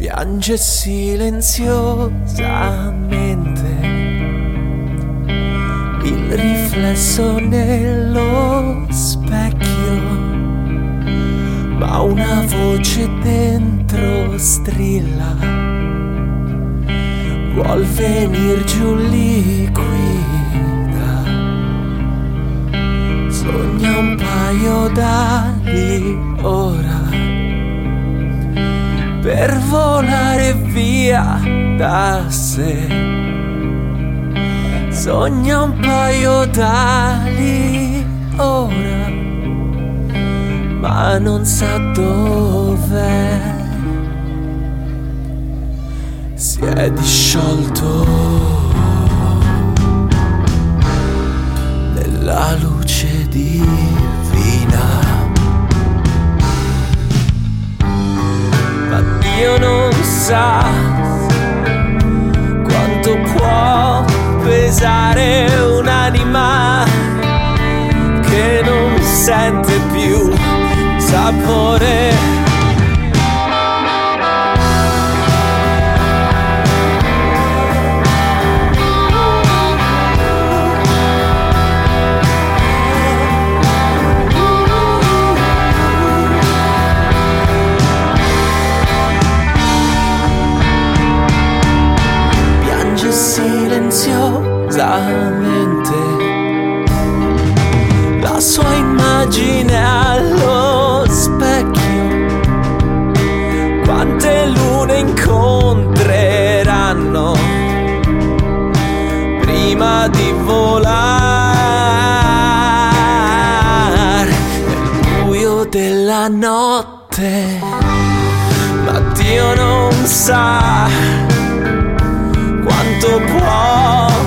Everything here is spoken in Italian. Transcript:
piange silenziosamente il riflesso nello specchio, ma una voce dentro strilla, vuol venir giù liquida, sogna un paio d'ali ora per volare via da sé. Sogna un paio d'ali ora, ma non sa dov'è. Si è disciolto Dio non sa quanto può pesare un'anima che non sente più sapore. Silenziosamente la sua immagine allo specchio. Quante lune incontreranno prima di volare nel buio della notte? Ma Dio non sa quanto può